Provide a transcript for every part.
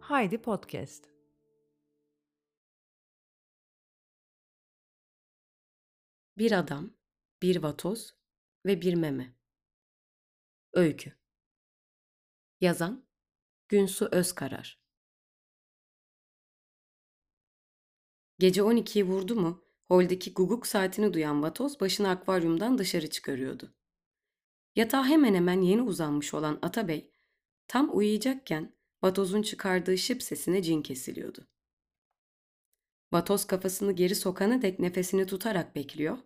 Haydi Podcast. Bir adam, bir vatoz ve bir meme. Öykü. Yazan Günsu Özkarar. Gece 12'yi vurdu mu, holdeki guguk saatini duyan vatoz başını akvaryumdan dışarı çıkarıyordu. Yatağa hemen hemen yeni uzanmış olan Atabey, tam uyuyacakken vatozun çıkardığı şıp sesine cin kesiliyordu. Vatoz kafasını geri sokana dek nefesini tutarak bekliyor,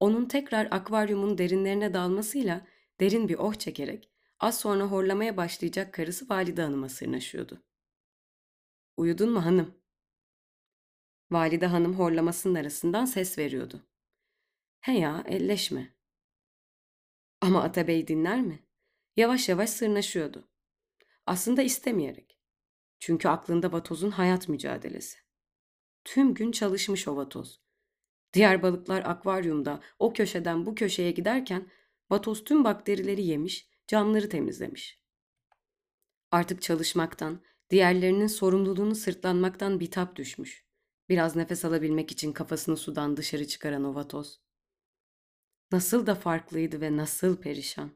onun tekrar akvaryumun derinlerine dalmasıyla derin bir oh çekerek az sonra horlamaya başlayacak karısı Valide Hanım'a sırnaşıyordu. Uyudun mu hanım? Valide Hanım horlamasının arasından ses veriyordu. He ya, elleşme. Ama Atabey dinler mi? Yavaş yavaş sırnaşıyordu. Aslında istemeyerek. Çünkü aklında vatozun hayat mücadelesi. Tüm gün çalışmış o vatoz. Diğer balıklar akvaryumda o köşeden bu köşeye giderken vatoz tüm bakterileri yemiş, camları temizlemiş. Artık çalışmaktan, diğerlerinin sorumluluğunu sırtlanmaktan bitap düşmüş. Biraz nefes alabilmek için kafasını sudan dışarı çıkaran o vatoz. Nasıl da farklıydı ve nasıl perişan.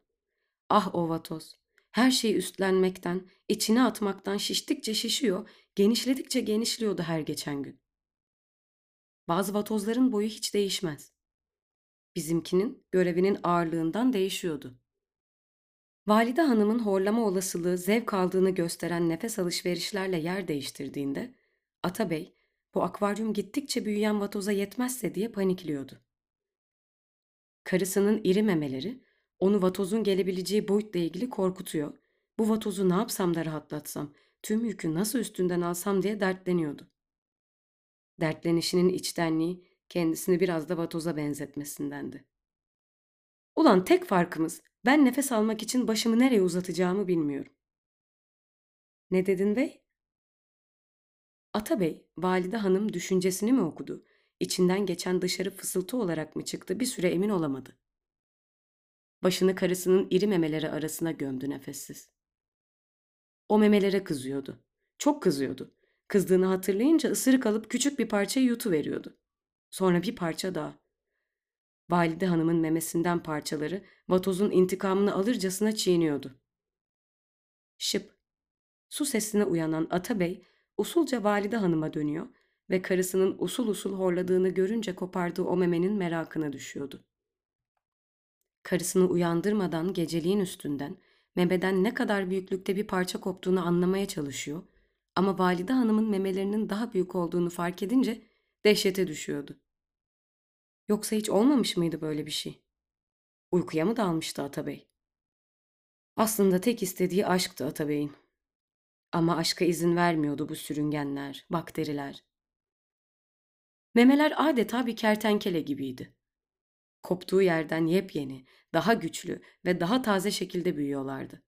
Ah o vatoz. Her şeyi üstlenmekten, içine atmaktan şiştikçe şişiyor, genişledikçe genişliyordu her geçen gün. Bazı vatozların boyu hiç değişmez. Bizimkinin görevinin ağırlığından değişiyordu. Valide hanımın horlama olasılığı zevk aldığını gösteren nefes alışverişlerle yer değiştirdiğinde, Atabey, bu akvaryum gittikçe büyüyen vatoza yetmezse diye panikliyordu. Karısının iri memeleri, onu vatozun gelebileceği boyutla ilgili korkutuyor. Bu vatozu ne yapsam da rahatlatsam, tüm yükü nasıl üstünden alsam diye dertleniyordu. Dertlenişinin içtenliği kendisini biraz da vatoza benzetmesindendi. Ulan tek farkımız ben nefes almak için başımı nereye uzatacağımı bilmiyorum. Ne dedin bey? Ata bey, valide hanım düşüncesini mi okudu? İçinden geçen dışarı fısıltı olarak mı çıktı bir süre emin olamadı. Başını karısının iri memeleri arasına gömdü nefessiz. O memelere kızıyordu. Çok kızıyordu. Kızdığını hatırlayınca ısırık alıp küçük bir parçayı yutuveriyordu. Sonra bir parça daha. Valide hanımın memesinden parçaları vatozun intikamını alırcasına çiğniyordu. Şıp. Su sesine uyanan Atabey usulca valide hanıma dönüyor ve karısının usul usul horladığını görünce kopardığı o memenin merakına düşüyordu. Karısını uyandırmadan geceliğin üstünden memeden ne kadar büyüklükte bir parça koptuğunu anlamaya çalışıyor ama valide hanımın memelerinin daha büyük olduğunu fark edince dehşete düşüyordu. Yoksa hiç olmamış mıydı böyle bir şey? Uykuya mı dalmıştı Atabey? Aslında tek istediği aşktı Atabey'in. Ama aşka izin vermiyordu bu sürüngenler, bakteriler. Memeler adeta bir kertenkele gibiydi. Koptuğu yerden yepyeni, daha güçlü ve daha taze şekilde büyüyorlardı.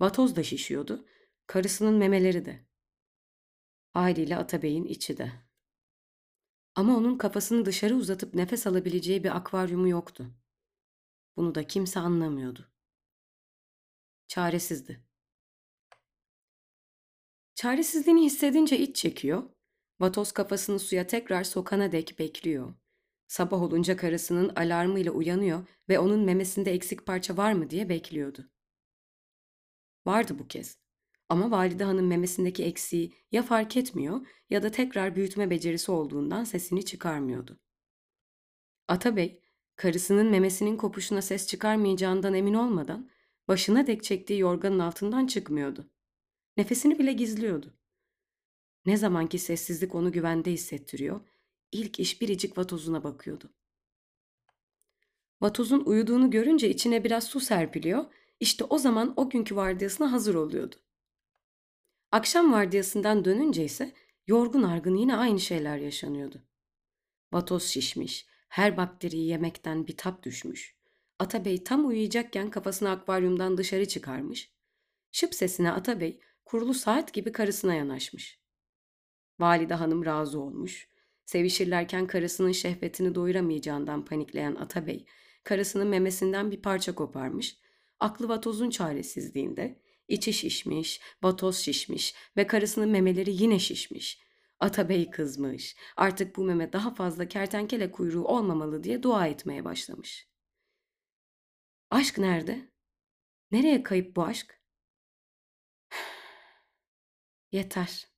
Vatoz da şişiyordu, karısının memeleri de. Haliyle Atabey'in içi de. Ama onun kafasını dışarı uzatıp nefes alabileceği bir akvaryumu yoktu. Bunu da kimse anlamıyordu. Çaresizdi. Çaresizliğini hissedince iç çekiyor, vatoz kafasını suya tekrar sokana dek bekliyor. Sabah olunca karısının alarmıyla uyanıyor ve onun memesinde eksik parça var mı diye bekliyordu. Vardı bu kez. Ama valide hanım memesindeki eksiği ya fark etmiyor ya da tekrar büyütme becerisi olduğundan sesini çıkarmıyordu. Atabey, karısının memesinin kopuşuna ses çıkarmayacağından emin olmadan başına dek çektiği yorganın altından çıkmıyordu. Nefesini bile gizliyordu. Ne zamanki sessizlik onu güvende hissettiriyor, ilk iş biricik vatozuna bakıyordu. Vatozun uyuduğunu görünce içine biraz su serpiliyor, işte o zaman o günkü vardiyasına hazır oluyordu. Akşam vardiyasından dönünce ise yorgun argın yine aynı şeyler yaşanıyordu. Vatoz şişmiş, her bakteriyi yemekten bir tap düşmüş. Atabey tam uyuyacakken kafasını akvaryumdan dışarı çıkarmış. Şıp sesine Atabey kurulu saat gibi karısına yanaşmış. Valide hanım razı olmuş. Sevişirlerken karısının şehvetini doyuramayacağından panikleyen Atabey karısının memesinden bir parça koparmış. Aklı vatozun çaresizliğinde içi şişmiş, vatoz şişmiş ve karısının memeleri yine şişmiş. Atabey kızmış. Artık bu meme daha fazla kertenkele kuyruğu olmamalı diye dua etmeye başlamış. Aşk nerede? Nereye kayıp bu aşk? Yeter.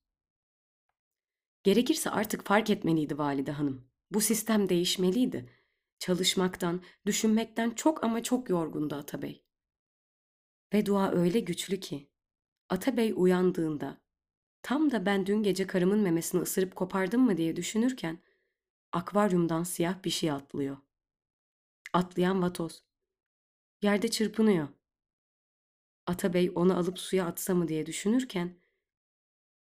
Gerekirse artık fark etmeliydi valide hanım. Bu sistem değişmeliydi. Çalışmaktan, düşünmekten çok ama çok yorgundu Atabey. Ve dua öyle güçlü ki Atabey uyandığında tam da ben dün gece karımın memesini ısırıp kopardım mı diye düşünürken akvaryumdan siyah bir şey atlıyor. Atlayan vatoz. Yerde çırpınıyor. Atabey onu alıp suya atsa mı diye düşünürken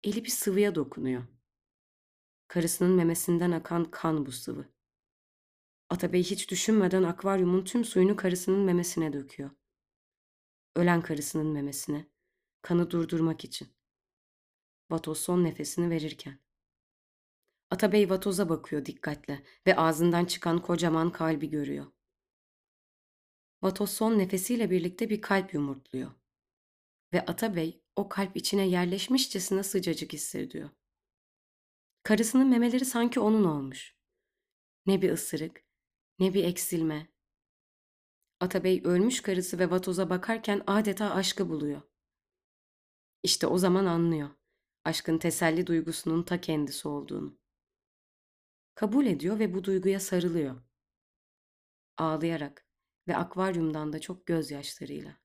eli bir sıvıya dokunuyor. Karısının memesinden akan kan bu sıvı. Atabey hiç düşünmeden akvaryumun tüm suyunu karısının memesine döküyor. Ölen karısının memesine, kanı durdurmak için. Vatoz son nefesini verirken. Atabey vatoza bakıyor dikkatle ve ağzından çıkan kocaman kalbi görüyor. Vatoz son nefesiyle birlikte bir kalp yumurtluyor. Ve Atabey o kalp içine yerleşmişçesine sıcacık hissediyor. Karısının memeleri sanki onun olmuş. Ne bir ısırık, ne bir eksilme. Atabey ölmüş karısı ve vatoza bakarken adeta aşkı buluyor. İşte o zaman anlıyor. Aşkın teselli duygusunun ta kendisi olduğunu. Kabul ediyor ve bu duyguya sarılıyor. Ağlayarak ve akvaryumdan da çok gözyaşlarıyla.